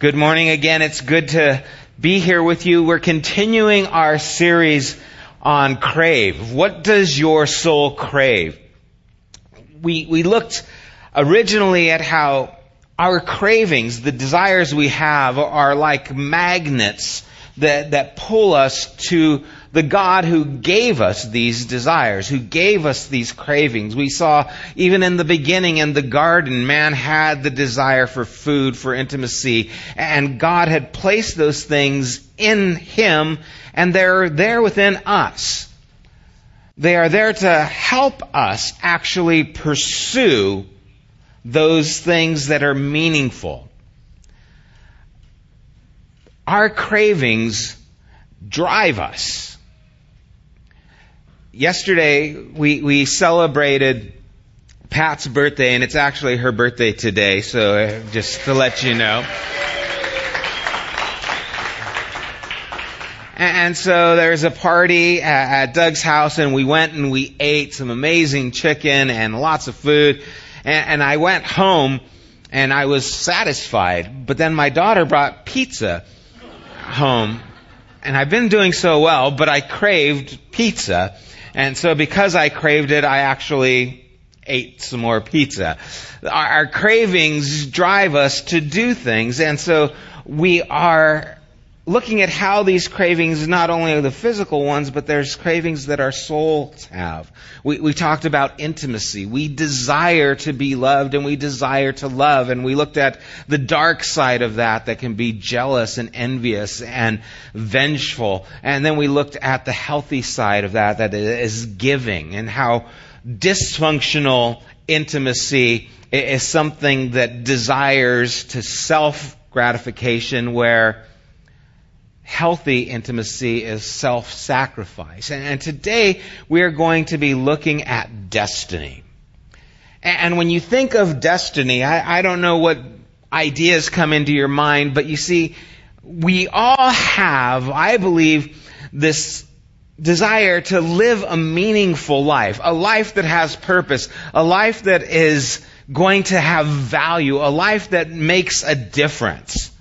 Good morning again. It's good to be here with you. We're continuing our series on crave. What does your soul crave? We, we looked originally at how our cravings, the desires we have, are like magnets that, that pull us to the God who gave us these desires, who gave us these cravings. We saw even in the beginning in the garden, man had the desire for food, for intimacy, and God had placed those things in him, and they're there within us. They are there to help us actually pursue those things that are meaningful. Our cravings drive us yesterday we, we celebrated Pat's birthday, and it's actually her birthday today, so uh, just to let you know. And so there's a party at Doug's house, and we went and we ate some amazing chicken and lots of food. And I went home, and I was satisfied. But then my daughter brought pizza home, and I've been doing so well, but I craved pizza. And so because I craved it, I actually ate some more pizza. Our, our cravings drive us to do things, and so we are looking at how these cravings not only are the physical ones, but there's cravings that our souls have. We, we talked about intimacy. We desire to be loved and we desire to love. And we looked at the dark side of that that can be jealous and envious and vengeful. And then we looked at the healthy side of that that is giving and how dysfunctional intimacy is something that desires to self gratification where healthy intimacy is self-sacrifice. And, and, today we are going to be looking at destiny. And when you think of destiny, I, I don't know what ideas come into your mind, but you see, we all have, I believe, this desire to live a meaningful life, a life that has purpose, a life that is going to have value, a life that makes a difference,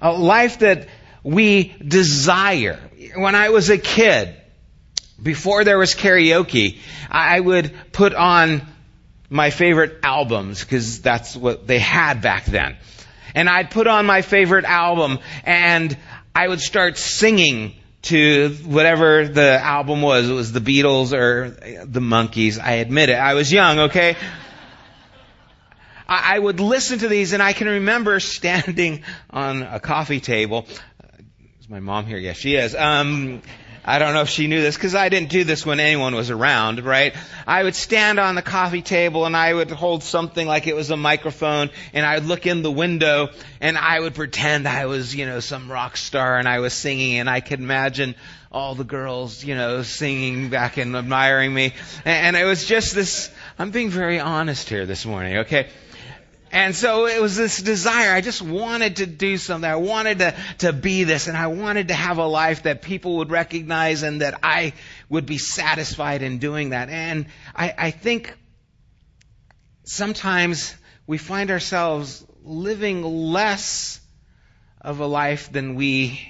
a life that we desire. When I was a kid, before there was karaoke, I would put on my favorite albums because that's what they had back then. And I'd put on my favorite album and I would start singing to whatever the album was. It was the Beatles or the Monkees. I admit it. I was young, okay? I would listen to these and I can remember standing on a coffee table is my mom here? Yes, she is. Um, I don't know if she knew this because I didn't do this when anyone was around, right? I would stand on the coffee table and I would hold something like it was a microphone and I would look in the window and I would pretend I was, you know, some rock star and I was singing and I could imagine all the girls, you know, singing back and admiring me. And it was just this, I'm being very honest here this morning, okay? And so it was this desire. I just wanted to do something. I wanted to, to be this and I wanted to have a life that people would recognize and that I would be satisfied in doing that. And I, I think sometimes we find ourselves living less of a life than we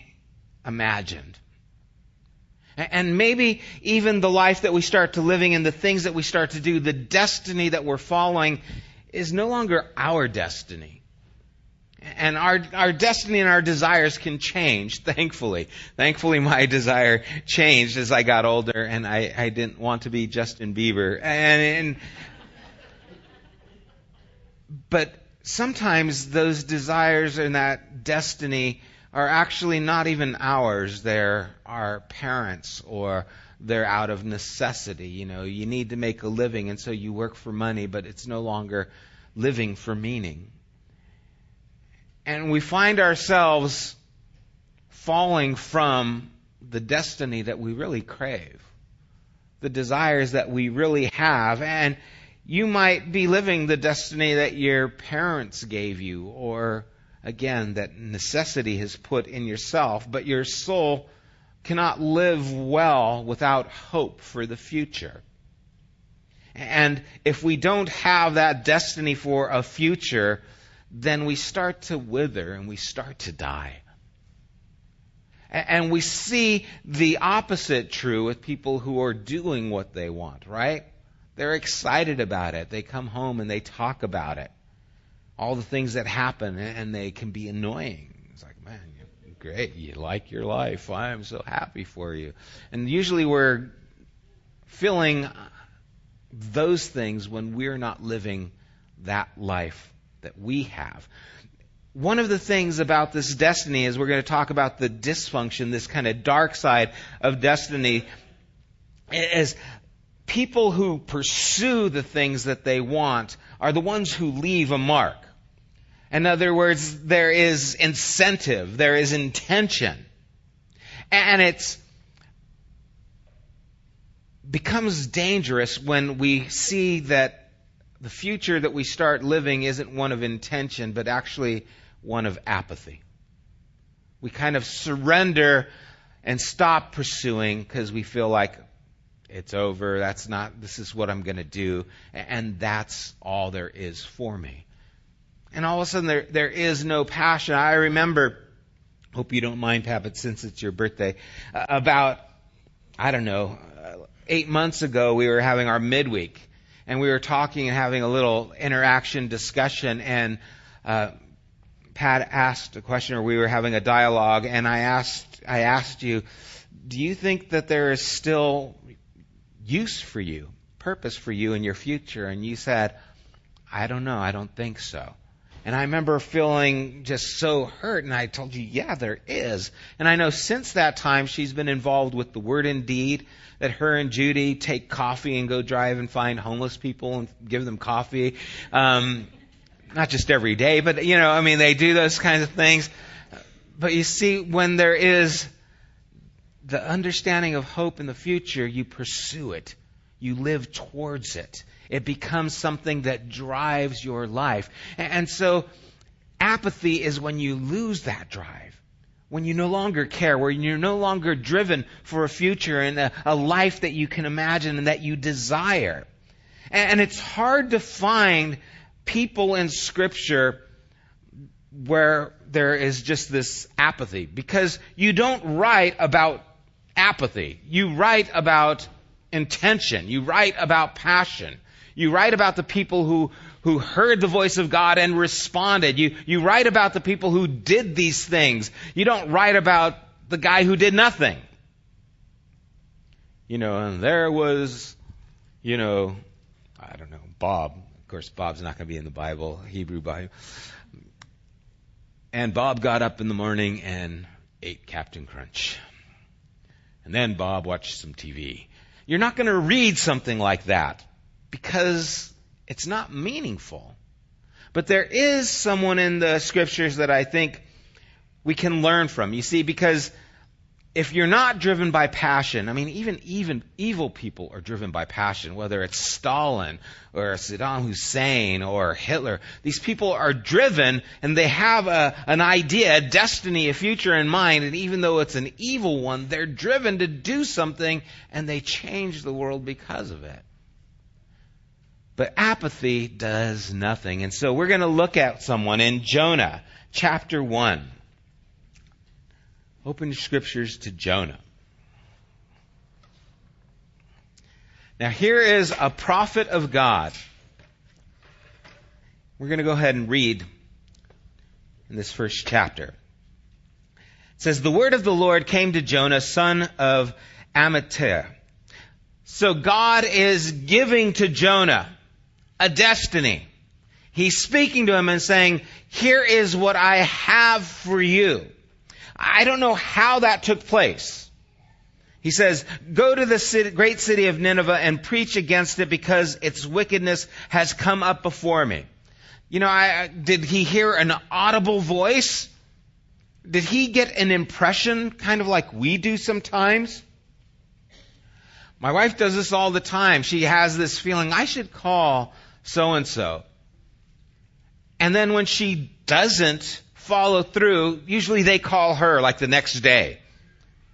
imagined. And maybe even the life that we start to living and the things that we start to do, the destiny that we're following is no longer our destiny. And our, our destiny and our desires can change, thankfully. Thankfully, my desire changed as I got older and I, I didn't want to be Justin Bieber. And, and, but sometimes those desires and that destiny are actually not even ours. They're our parents or they're out of necessity. You know, you need to make a living, and so you work for money, but it's no longer living for meaning. And we find ourselves falling from the destiny that we really crave, the desires that we really have. And you might be living the destiny that your parents gave you, or again, that necessity has put in yourself, but your soul cannot live well without hope for the future. And if we don't have that destiny for a future, then we start to wither and we start to die. And we see the opposite true with people who are doing what they want, right? They're excited about it. They come home and they talk about it. All the things that happen, and they can be annoying. It's like, man, you're great. You like your life. I'm so happy for you. And usually we're feeling those things when we're not living that life that we have one of the things about this destiny is we're going to talk about the dysfunction, this kind of dark side of destiny, is people who pursue the things that they want are the ones who leave a mark. In other words, there is incentive, there is intention. And it's becomes dangerous when we see that the future that we start living isn't one of intention, but actually one of apathy. We kind of surrender and stop pursuing because we feel like it's over, that's not, this is what I'm going to do, and that's all there is for me. And all of a sudden there, there is no passion. I remember, hope you don't mind, Pat, since it's your birthday, about, I don't know, eight months ago we were having our midweek, and we were talking and having a little interaction discussion, and uh, Pat asked a question, or we were having a dialogue, and I asked, I asked you, do you think that there is still use for you, purpose for you in your future? And you said, I don't know, I don't think so. And I remember feeling just so hurt, and I told you, yeah, there is. And I know since that time she's been involved with the Word Indeed, that her and Judy take coffee and go drive and find homeless people and give them coffee. Um, not just every day, but you know, I mean, they do those kinds of things. But you see, when there is the understanding of hope in the future, you pursue it. You live towards it. It becomes something that drives your life. And so, apathy is when you lose that drive. When you no longer care, when you're no longer driven for a future and a, a life that you can imagine and that you desire. And, and it's hard to find people in Scripture where there is just this apathy because you don't write about apathy. You write about intention. You write about passion. You write about the people who, who heard the voice of God and responded. You, you write about the people who did these things. You don't write about the guy who did nothing. You know, and there was, you know, I don't know, Bob Of course, Bob's not going to be in the Bible, Hebrew Bible. And Bob got up in the morning and ate Captain Crunch. And then Bob watched some TV. You're not going to read something like that because it's not meaningful. But there is someone in the scriptures that I think we can learn from. You see, because if you're not driven by passion, I mean, even even evil people are driven by passion, whether it's Stalin or Saddam Hussein or Hitler. These people are driven and they have a, an idea, a destiny, a future in mind, and even though it's an evil one, they're driven to do something and they change the world because of it. But apathy does nothing. And so we're going to look at someone in Jonah chapter 1. Open your scriptures to Jonah. Now, here is a prophet of God. We're going to go ahead and read in this first chapter. It says, The word of the Lord came to Jonah, son of Amittai. So God is giving to Jonah a destiny. He's speaking to him and saying, Here is what I have for you. I don't know how that took place. He says, go to the city, great city of Nineveh and preach against it because its wickedness has come up before me. You know, I, did he hear an audible voice? Did he get an impression kind of like we do sometimes? My wife does this all the time. She has this feeling, I should call so and so. And then when she doesn't, follow through, usually they call her like the next day.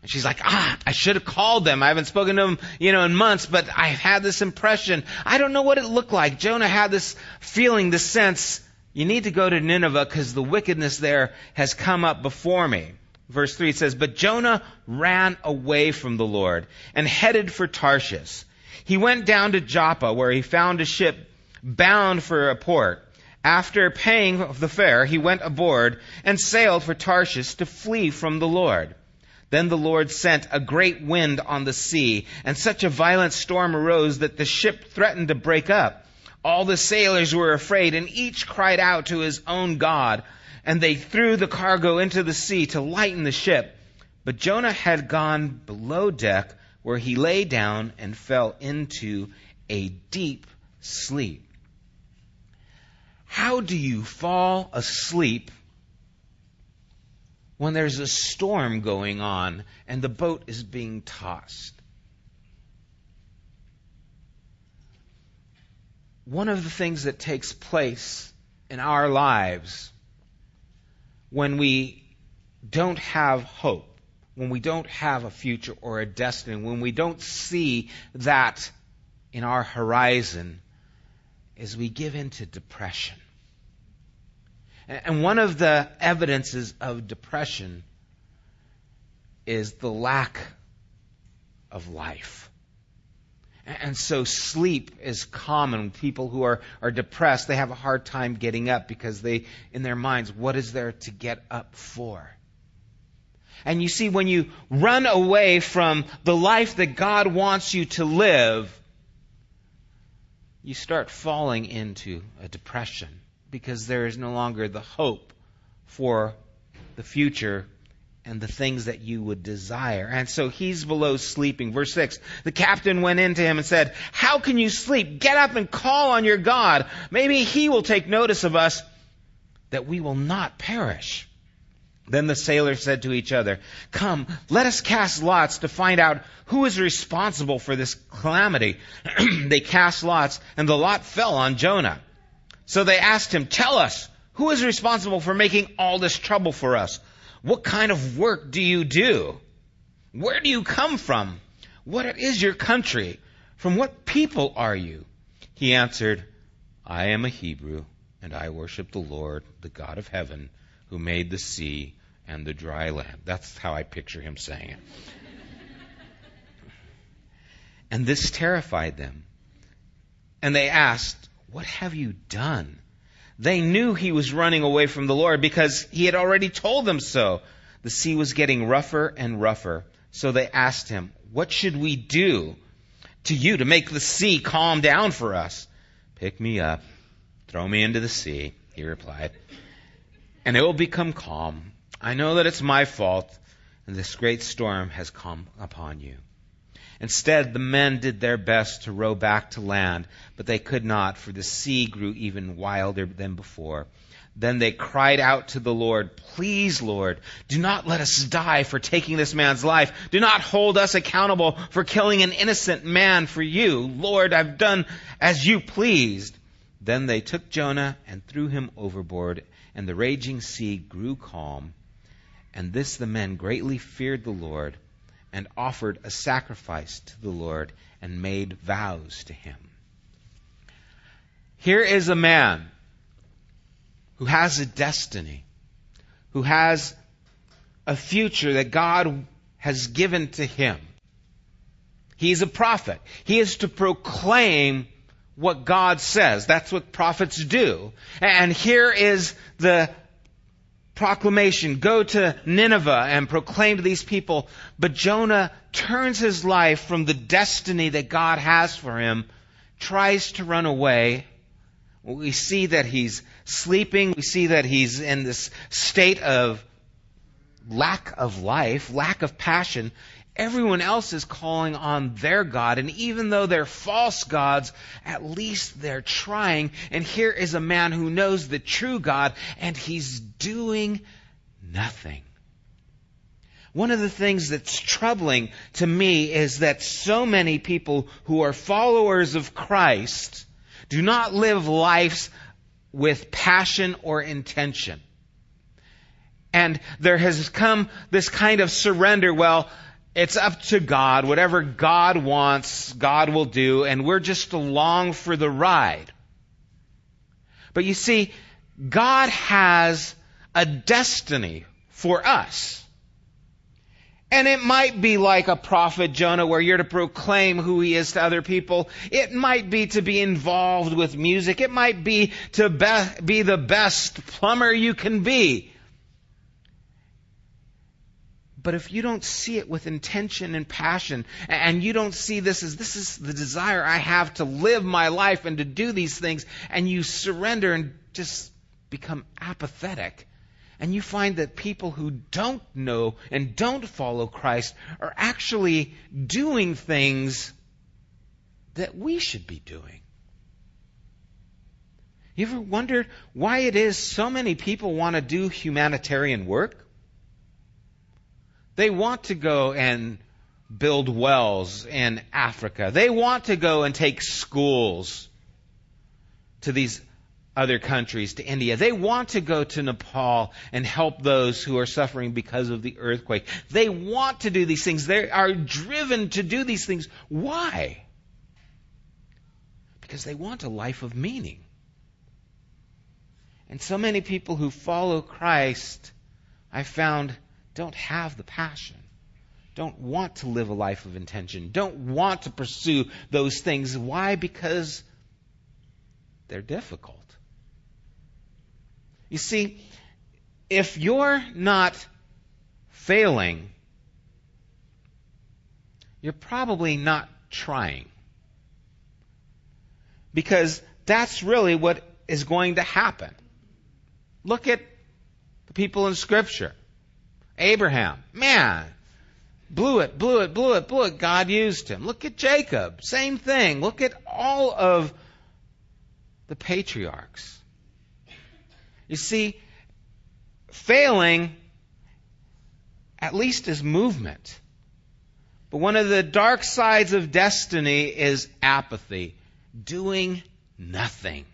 And she's like, ah, I should have called them. I haven't spoken to them, you know, in months, but I've had this impression. I don't know what it looked like. Jonah had this feeling, this sense, You need to go to Nineveh because the wickedness there has come up before me. Verse 3 says, But Jonah ran away from the Lord and headed for Tarshish. He went down to Joppa where he found a ship bound for a port. After paying the fare, he went aboard and sailed for Tarshish to flee from the Lord. Then the Lord sent a great wind on the sea, and such a violent storm arose that the ship threatened to break up. All the sailors were afraid, and each cried out to his own God, and they threw the cargo into the sea to lighten the ship. But Jonah had gone below deck, where he lay down and fell into a deep sleep. How do you fall asleep when there's a storm going on and the boat is being tossed? One of the things that takes place in our lives when we don't have hope, when we don't have a future or a destiny, when we don't see that in our horizon, is we give into depression. And one of the evidences of depression is the lack of life. And so sleep is common. People who are, are depressed, they have a hard time getting up because they, in their minds, what is there to get up for? And you see, when you run away from the life that God wants you to live, you start falling into a depression because there is no longer the hope for the future and the things that you would desire. And so he's below sleeping. Verse 6 The captain went in to him and said, How can you sleep? Get up and call on your God. Maybe he will take notice of us that we will not perish. Then the sailors said to each other, Come, let us cast lots to find out who is responsible for this calamity. they cast lots, and the lot fell on Jonah. So they asked him, Tell us, who is responsible for making all this trouble for us? What kind of work do you do? Where do you come from? What is your country? From what people are you? He answered, I am a Hebrew, and I worship the Lord, the God of heaven, who made the sea and the dry land. That's how I picture him saying it. and this terrified them. And they asked, What have you done? They knew he was running away from the Lord because he had already told them so. The sea was getting rougher and rougher. So they asked him, What should we do to you to make the sea calm down for us? Pick me up, throw me into the sea, he replied, and it will become calm. I know that it's my fault, and this great storm has come upon you. Instead, the men did their best to row back to land, but they could not, for the sea grew even wilder than before. Then they cried out to the Lord, Please, Lord, do not let us die for taking this man's life. Do not hold us accountable for killing an innocent man for you. Lord, I've done as you pleased. Then they took Jonah and threw him overboard, and the raging sea grew calm. And this the men greatly feared the Lord and offered a sacrifice to the Lord and made vows to him. Here is a man who has a destiny, who has a future that God has given to him. He's a prophet. He is to proclaim what God says. That's what prophets do. And here is the proclamation, go to Nineveh and proclaim to these people. But Jonah turns his life from the destiny that God has for him, tries to run away. We see that he's sleeping. We see that he's in this state of lack of life, lack of passion. Everyone else is calling on their God, and even though they're false gods, at least they're trying. And here is a man who knows the true God, and he's doing nothing. One of the things that's troubling to me is that so many people who are followers of Christ do not live lives with passion or intention. And there has come this kind of surrender. Well, it's up to God. Whatever God wants, God will do, and we're just along for the ride. But you see, God has a destiny for us. And it might be like a prophet Jonah where you're to proclaim who he is to other people. It might be to be involved with music. It might be to be, be the best plumber you can be. But if you don't see it with intention and passion, and you don't see this as this is the desire I have to live my life and to do these things, and you surrender and just become apathetic, and you find that people who don't know and don't follow Christ are actually doing things that we should be doing. You ever wondered why it is so many people want to do humanitarian work? They want to go and build wells in Africa. They want to go and take schools to these other countries, to India. They want to go to Nepal and help those who are suffering because of the earthquake. They want to do these things. They are driven to do these things. Why? Because they want a life of meaning. And so many people who follow Christ, I found, don't have the passion. Don't want to live a life of intention. Don't want to pursue those things. Why? Because they're difficult. You see, if you're not failing, you're probably not trying. Because that's really what is going to happen. Look at the people in Scripture. Abraham, man, blew it, blew it, blew it, blew it. God used him. Look at Jacob, same thing. Look at all of the patriarchs. You see, failing at least is movement. But one of the dark sides of destiny is apathy, doing nothing.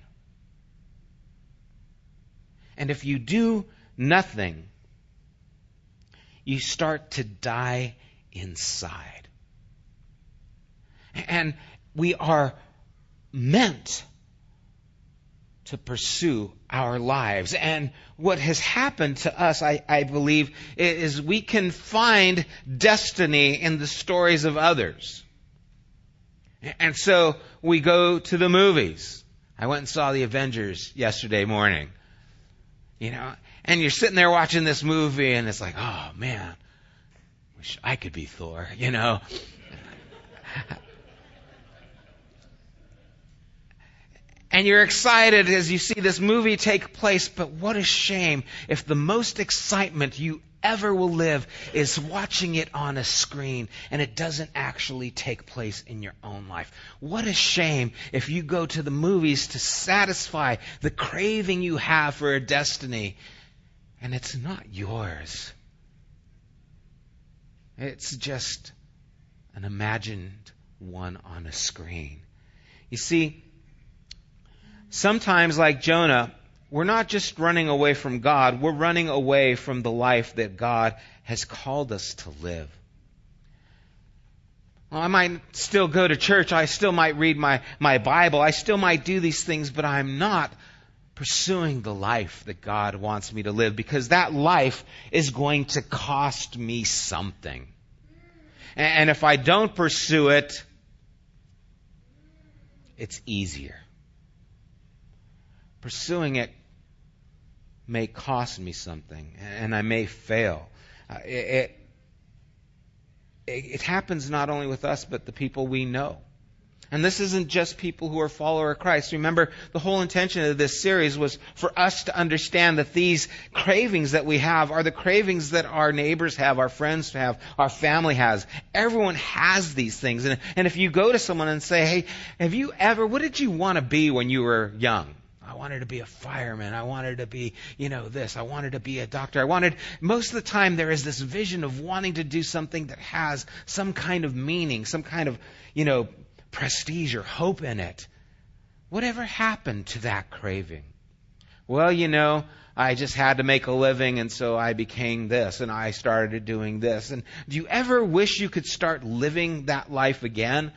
And if you do nothing, you start to die inside. And we are meant to pursue our lives. And what has happened to us, I, I, believe, is we can find destiny in the stories of others. And so we go to the movies. I went and saw the Avengers yesterday morning. You know, and you're sitting there watching this movie and it's like, oh man, wish I could be Thor, you know. and you're excited as you see this movie take place, but what a shame if the most excitement you ever will live is watching it on a screen and it doesn't actually take place in your own life. What a shame if you go to the movies to satisfy the craving you have for a destiny and it's not yours. It's just an imagined one on a screen. You see, sometimes, like Jonah, we're not just running away from God, we're running away from the life that God has called us to live. Well, I might still go to church, I still might read my, my Bible, I still might do these things, but I'm not pursuing the life that God wants me to live because that life is going to cost me something. And if I don't pursue it, it's easier. Pursuing it may cost me something, and I may fail. Uh, it, it, it happens not only with us, but the people we know. And this isn't just people who are follower of Christ. Remember, the whole intention of this series was for us to understand that these cravings that we have are the cravings that our neighbors have, our friends have, our family has. Everyone has these things. And, and if you go to someone and say, hey, have you ever, what did you want to be when you were young? I wanted to be a fireman. I wanted to be, you know, this. I wanted to be a doctor. I wanted, most of the time there is this vision of wanting to do something that has some kind of meaning, some kind of, you know, prestige or hope in it. Whatever happened to that craving? Well, you know, I just had to make a living and so I became this and I started doing this. And do you ever wish you could start living that life again?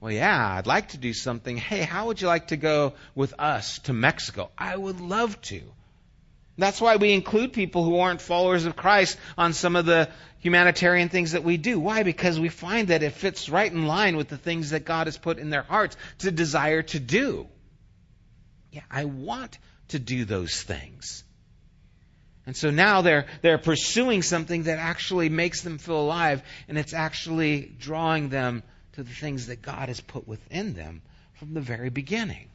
Well, yeah, I'd like to do something. Hey, how would you like to go with us to Mexico? I would love to. That's why we include people who aren't followers of Christ on some of the humanitarian things that we do. Why? Because we find that it fits right in line with the things that God has put in their hearts to desire to do. Yeah, I want to do those things. And so now they're, they're pursuing something that actually makes them feel alive, and it's actually drawing them to the things that God has put within them from the very beginning.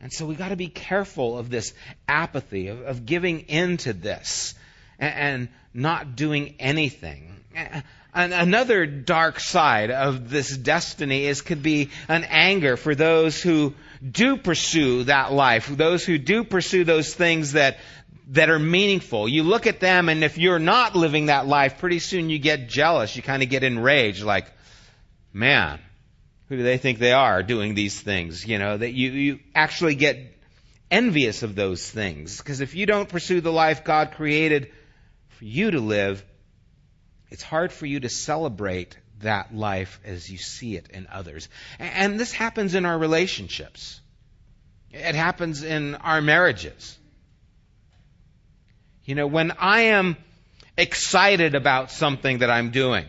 And so we got to be careful of this apathy, of, of giving in to this and, not doing anything. And another dark side of this destiny is could be an anger for those who do pursue that life, those who do pursue those things that that are meaningful. You look at them and if you're not living that life, pretty soon you get jealous. You kind of get enraged like, man, who do they think they are doing these things? You know, that you, you actually get envious of those things. Because if you don't pursue the life God created for you to live, it's hard for you to celebrate that life as you see it in others. And this happens in our relationships. It happens in our marriages. You know, when I am excited about something that I'm doing,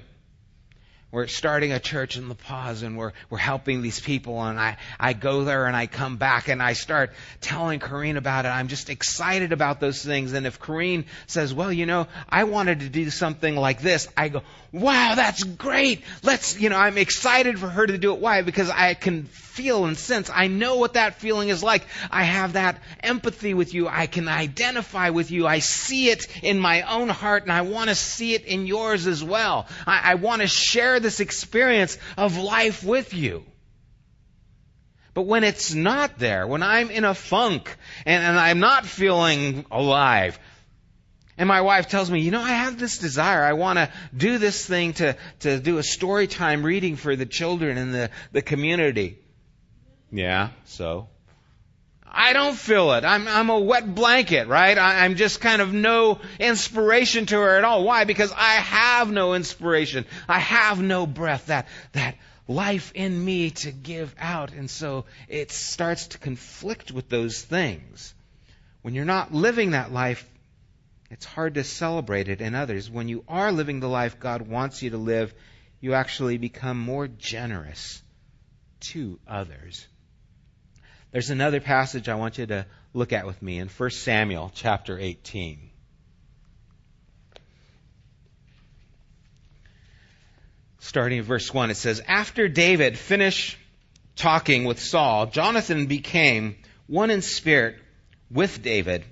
we're starting a church in La Paz and we're, we're helping these people and I, I go there and I come back and I start telling Corrine about it. I'm just excited about those things. And if Corrine says, well, you know, I wanted to do something like this, I go, wow, that's great. Let's, you know, I'm excited for her to do it. Why? Because I can feel and sense. I know what that feeling is like. I have that empathy with you. I can identify with you. I see it in my own heart and I want to see it in yours as well. I, I want to share this experience of life with you. But when it's not there, when I'm in a funk and, and I'm not feeling alive, and my wife tells me, you know, I have this desire. I want to do this thing to, to do a story time reading for the children in the, the community. Yeah, so? I don't feel it. I'm, I'm a wet blanket, right? I, I'm just kind of no inspiration to her at all. Why? Because I have no inspiration. I have no breath, that, that life in me to give out. And so it starts to conflict with those things. When you're not living that life, it's hard to celebrate it in others. When you are living the life God wants you to live, you actually become more generous to others. There's another passage I want you to look at with me in 1 Samuel chapter 18. Starting in verse 1, it says, After David finished talking with Saul, Jonathan became one in spirit with David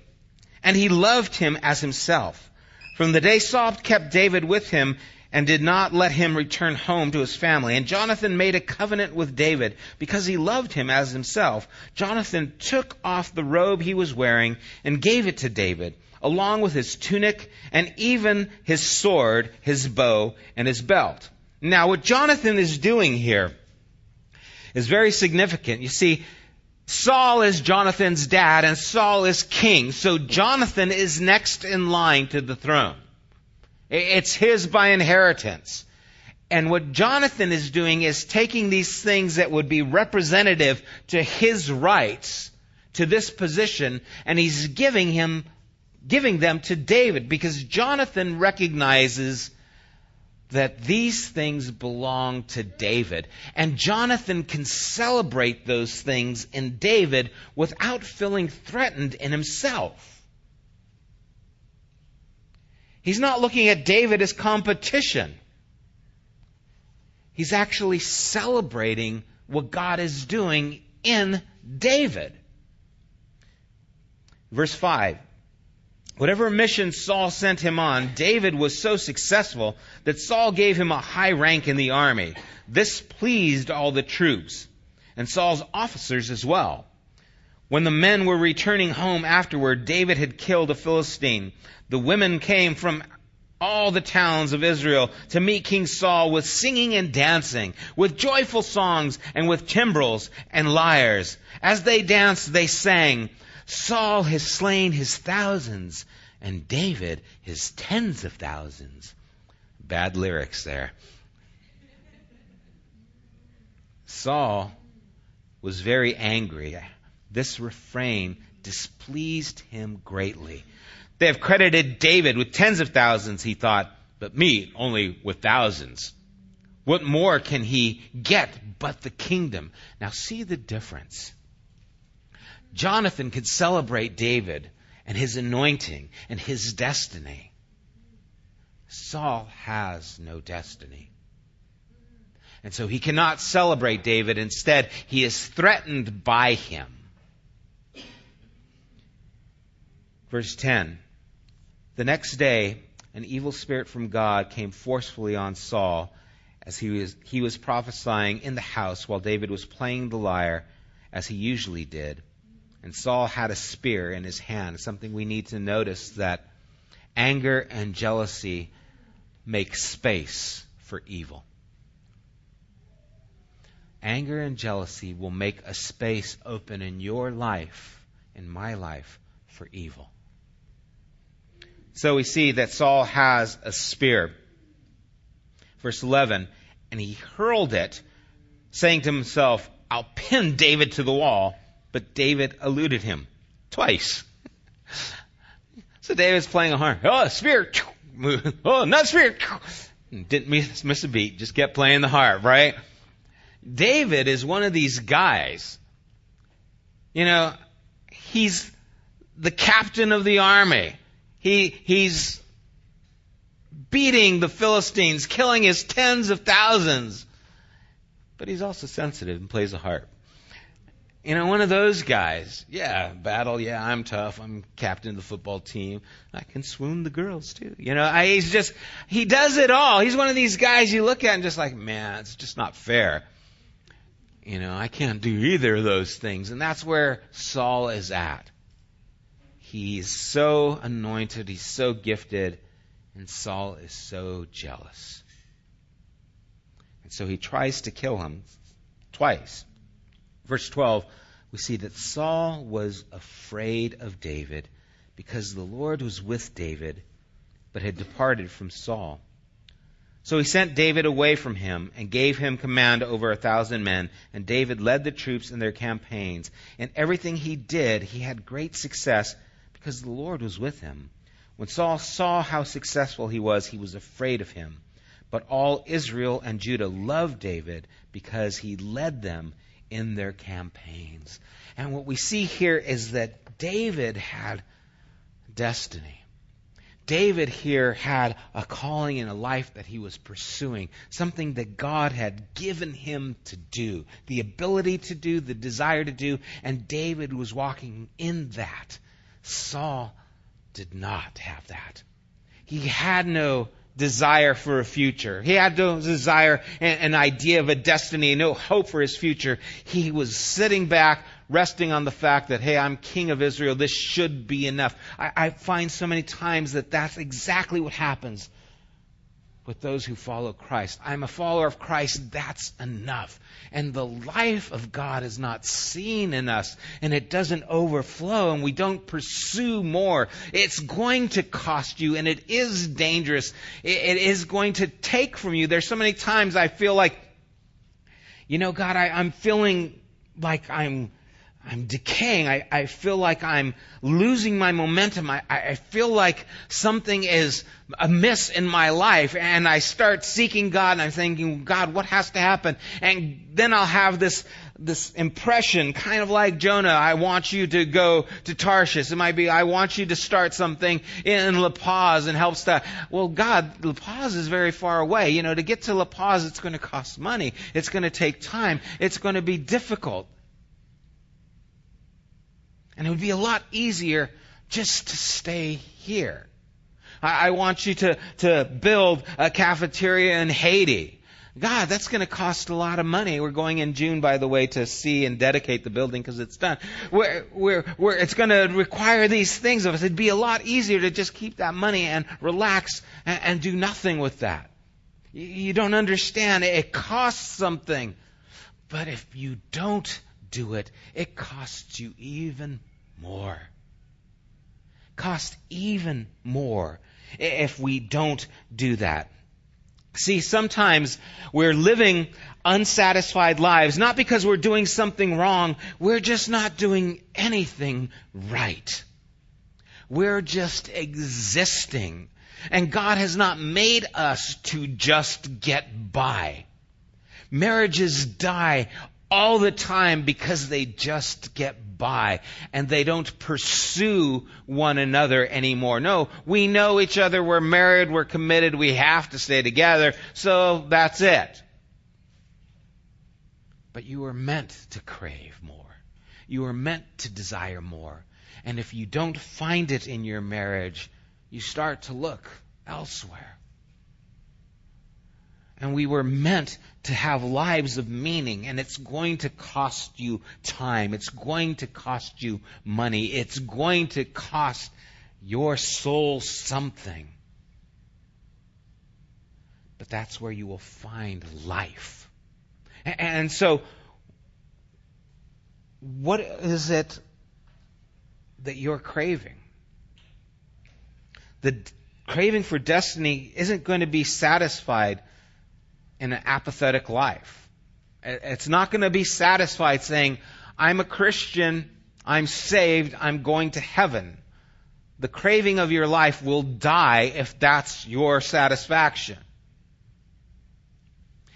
and he loved him as himself. From the day Saul kept David with him and did not let him return home to his family. And Jonathan made a covenant with David because he loved him as himself. Jonathan took off the robe he was wearing and gave it to David, along with his tunic and even his sword, his bow, and his belt. Now, what Jonathan is doing here is very significant. You see, Saul is Jonathan's dad and Saul is king. So Jonathan is next in line to the throne. It's his by inheritance. And what Jonathan is doing is taking these things that would be representative to his rights to this position and he's giving him giving them to David because Jonathan recognizes that these things belong to David. And Jonathan can celebrate those things in David without feeling threatened in himself. He's not looking at David as competition. He's actually celebrating what God is doing in David. Verse 5 Whatever mission Saul sent him on, David was so successful that Saul gave him a high rank in the army. This pleased all the troops, and Saul's officers as well. When the men were returning home afterward, David had killed a Philistine. The women came from all the towns of Israel to meet King Saul with singing and dancing, with joyful songs and with timbrels and lyres. As they danced, they sang, Saul has slain his thousands, and David his tens of thousands. Bad lyrics there. Saul was very angry. This refrain displeased him greatly. They have credited David with tens of thousands, he thought, but me only with thousands. What more can he get but the kingdom? Now see the difference. Jonathan could celebrate David and his anointing and his destiny. Saul has no destiny. And so he cannot celebrate David. Instead, he is threatened by him. Verse 10 The next day, an evil spirit from God came forcefully on Saul as he was, he was prophesying in the house while David was playing the lyre as he usually did. And Saul had a spear in his hand, something we need to notice that anger and jealousy make space for evil. Anger and jealousy will make a space open in your life, in my life, for evil. So we see that Saul has a spear. Verse 11, and he hurled it, saying to himself, I'll pin David to the wall. But David eluded him twice. so David's playing a harp. Oh, spear. Oh, not spear. Didn't miss, miss a beat. Just kept playing the harp, right? David is one of these guys. You know, he's the captain of the army. He, he's beating the Philistines, killing his tens of thousands. But he's also sensitive and plays a harp. You know, one of those guys. Yeah, battle. Yeah, I'm tough. I'm captain of the football team. I can swoon the girls too. You know, I, he's just, he does it all. He's one of these guys you look at and just like, man, it's just not fair. You know, I can't do either of those things. And that's where Saul is at. He's so anointed, he's so gifted, and Saul is so jealous. And so he tries to kill him twice. Verse 12, we see that Saul was afraid of David because the Lord was with David, but had departed from Saul. So he sent David away from him and gave him command over a thousand men. And David led the troops in their campaigns. In everything he did, he had great success because the Lord was with him. When Saul saw how successful he was, he was afraid of him. But all Israel and Judah loved David because he led them in their campaigns. And what we see here is that David had destiny. David here had a calling and a life that he was pursuing, something that God had given him to do, the ability to do, the desire to do, and David was walking in that. Saul did not have that. He had no desire for a future. He had no desire, an idea of a destiny, no hope for his future. He was sitting back, resting on the fact that, hey, I'm king of Israel. This should be enough. I, I find so many times that that's exactly what happens with those who follow Christ. I'm a follower of Christ. That's enough. And the life of God is not seen in us and it doesn't overflow and we don't pursue more. It's going to cost you and it is dangerous. it is going to take from you. There's so many times I feel like, you know, God, I, I'm feeling like I'm I'm decaying. I, I feel like I'm losing my momentum. I, I feel like something is amiss in my life. And I start seeking God and I'm thinking, God, what has to happen? And then I'll have this, this impression, kind of like Jonah, I want you to go to Tarshish. It might be, I want you to start something in La Paz and help stuff. Well, God, La Paz is very far away. You know, to get to La Paz, it's going to cost money. It's going to take time. It's going to be difficult. And it would be a lot easier just to stay here. I, I want you to, to build a cafeteria in Haiti. God, that's going to cost a lot of money. We're going in June, by the way, to see and dedicate the building because it's done. We're, we're, we're, it's going to require these things of us. It'd be a lot easier to just keep that money and relax and, and do nothing with that. You, you don't understand. It costs something. But if you don't do it, it costs you even more. Cost even more if we don't do that. See, sometimes we're living unsatisfied lives, not because we're doing something wrong, we're just not doing anything right. We're just existing. And God has not made us to just get by. Marriages die all the time because they just get by and they don't pursue one another anymore. No, we know each other, we're married, we're committed, we have to stay together, so that's it. But you were meant to crave more. You were meant to desire more. And if you don't find it in your marriage, you start to look elsewhere. And we were meant to have lives of meaning, and it's going to cost you time. It's going to cost you money. It's going to cost your soul something. But that's where you will find life. And so, what is it that you're craving? The craving for destiny isn't going to be satisfied in an apathetic life. It's not going to be satisfied saying, I'm a Christian, I'm saved, I'm going to heaven. The craving of your life will die if that's your satisfaction.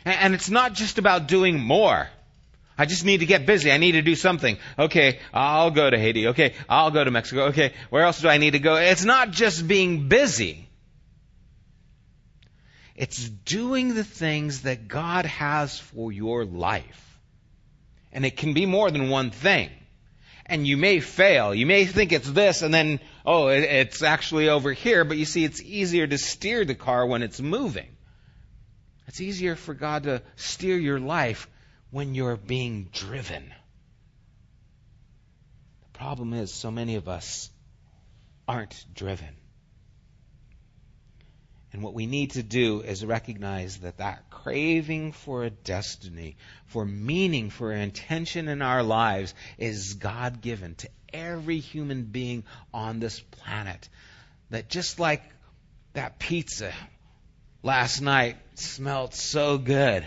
And it's not just about doing more. I just need to get busy. I need to do something. Okay, I'll go to Haiti. Okay, I'll go to Mexico. Okay, where else do I need to go? It's not just being busy. It's doing the things that God has for your life. And it can be more than one thing. And you may fail. You may think it's this and then, oh, it's actually over here. But you see, it's easier to steer the car when it's moving. It's easier for God to steer your life when you're being driven. The problem is, so many of us aren't driven. And what we need to do is recognize that that craving for a destiny, for meaning, for intention in our lives is God given to every human being on this planet. That just like that pizza last night smelled so good,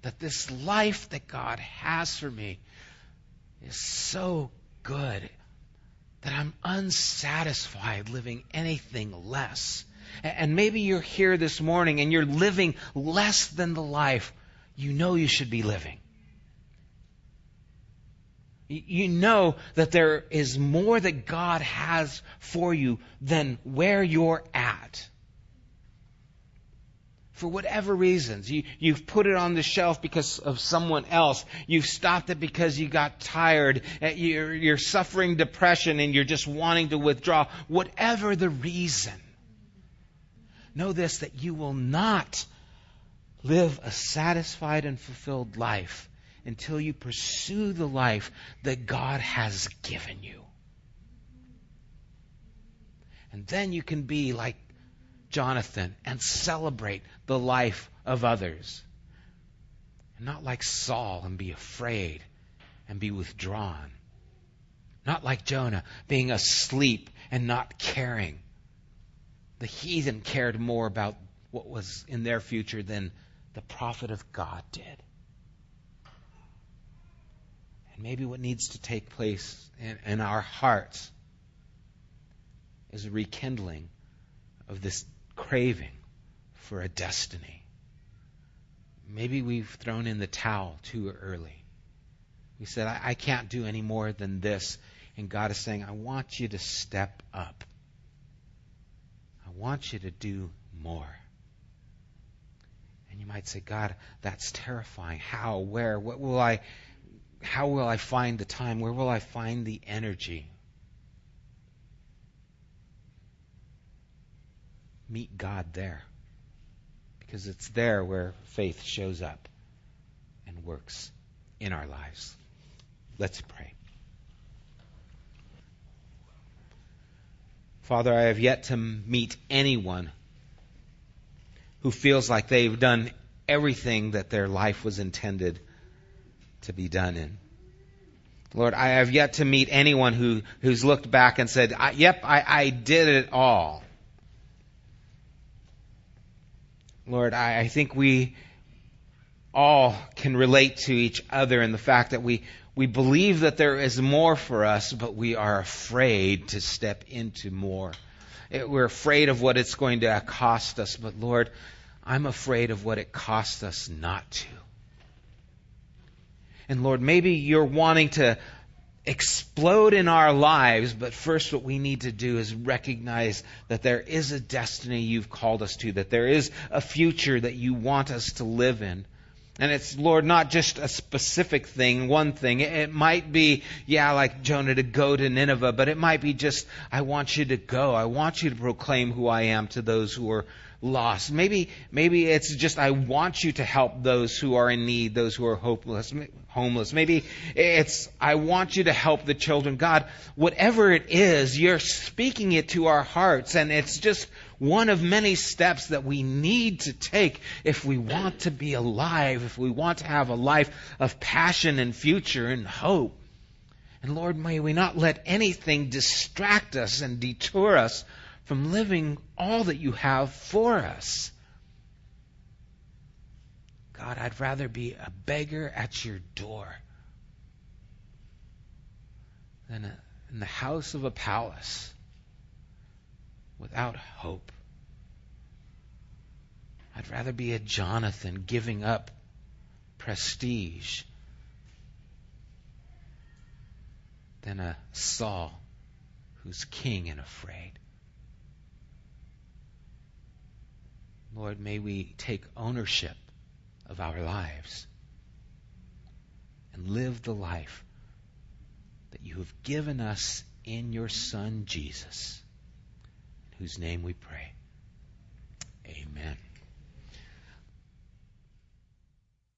that this life that God has for me is so good that I'm unsatisfied living anything less. And maybe you're here this morning and you're living less than the life you know you should be living. You know that there is more that God has for you than where you're at for whatever reasons. You, you've put it on the shelf because of someone else. You've stopped it because you got tired. Uh, you're, you're suffering depression and you're just wanting to withdraw. Whatever the reason, know this that you will not live a satisfied and fulfilled life until you pursue the life that God has given you. And then you can be like Jonathan and celebrate the life of others. And not like Saul and be afraid and be withdrawn. Not like Jonah being asleep and not caring. The heathen cared more about what was in their future than the prophet of God did. And maybe what needs to take place in, in our hearts is a rekindling of this craving for a destiny. Maybe we've thrown in the towel too early. We said, I, I can't do any more than this. And God is saying, I want you to step up. I want you to do more. And you might say, God, that's terrifying. How? Where? What will I how will I find the time? Where will I find the energy? Meet God there. Because it's there where faith shows up and works in our lives. Let's pray. Father, I have yet to meet anyone who feels like they've done everything that their life was intended to be done in. Lord, I have yet to meet anyone who, who's looked back and said, Yep, I, I did it all. Lord, I, I think we all can relate to each other in the fact that we, we believe that there is more for us, but we are afraid to step into more. Eh, we're afraid of what it's going to cost us, but Lord, I'm afraid of what it costs us not to. And Lord, maybe you're wanting to explode in our lives, but first what we need to do is recognize that there is a destiny you've called us to, that there is a future that you want us to live in. And it's, Lord, not just a specific thing, one thing. It might be, yeah, like Jonah to go to Nineveh, but it might be just, I want you to go. I want you to proclaim who I am to those who are lost. Maybe, maybe it's just, I want you to help those who are in need, those who are hopeless, homeless. Maybe it's, I want you to help the children. God, whatever it is, you're speaking it to our hearts, and it's just one of many steps that we need to take if we want to be alive, if we want to have a life of passion and future and hope. And Lord, may we not let anything distract us and detour us from living all that you have for us. God, I'd rather be a beggar at your door than a, in the house of a palace without hope. I'd rather be a Jonathan giving up prestige than a Saul who's king and afraid. Lord, may we take ownership of our lives and live the life that you have given us in your Son, Jesus, in whose name we pray. Amen.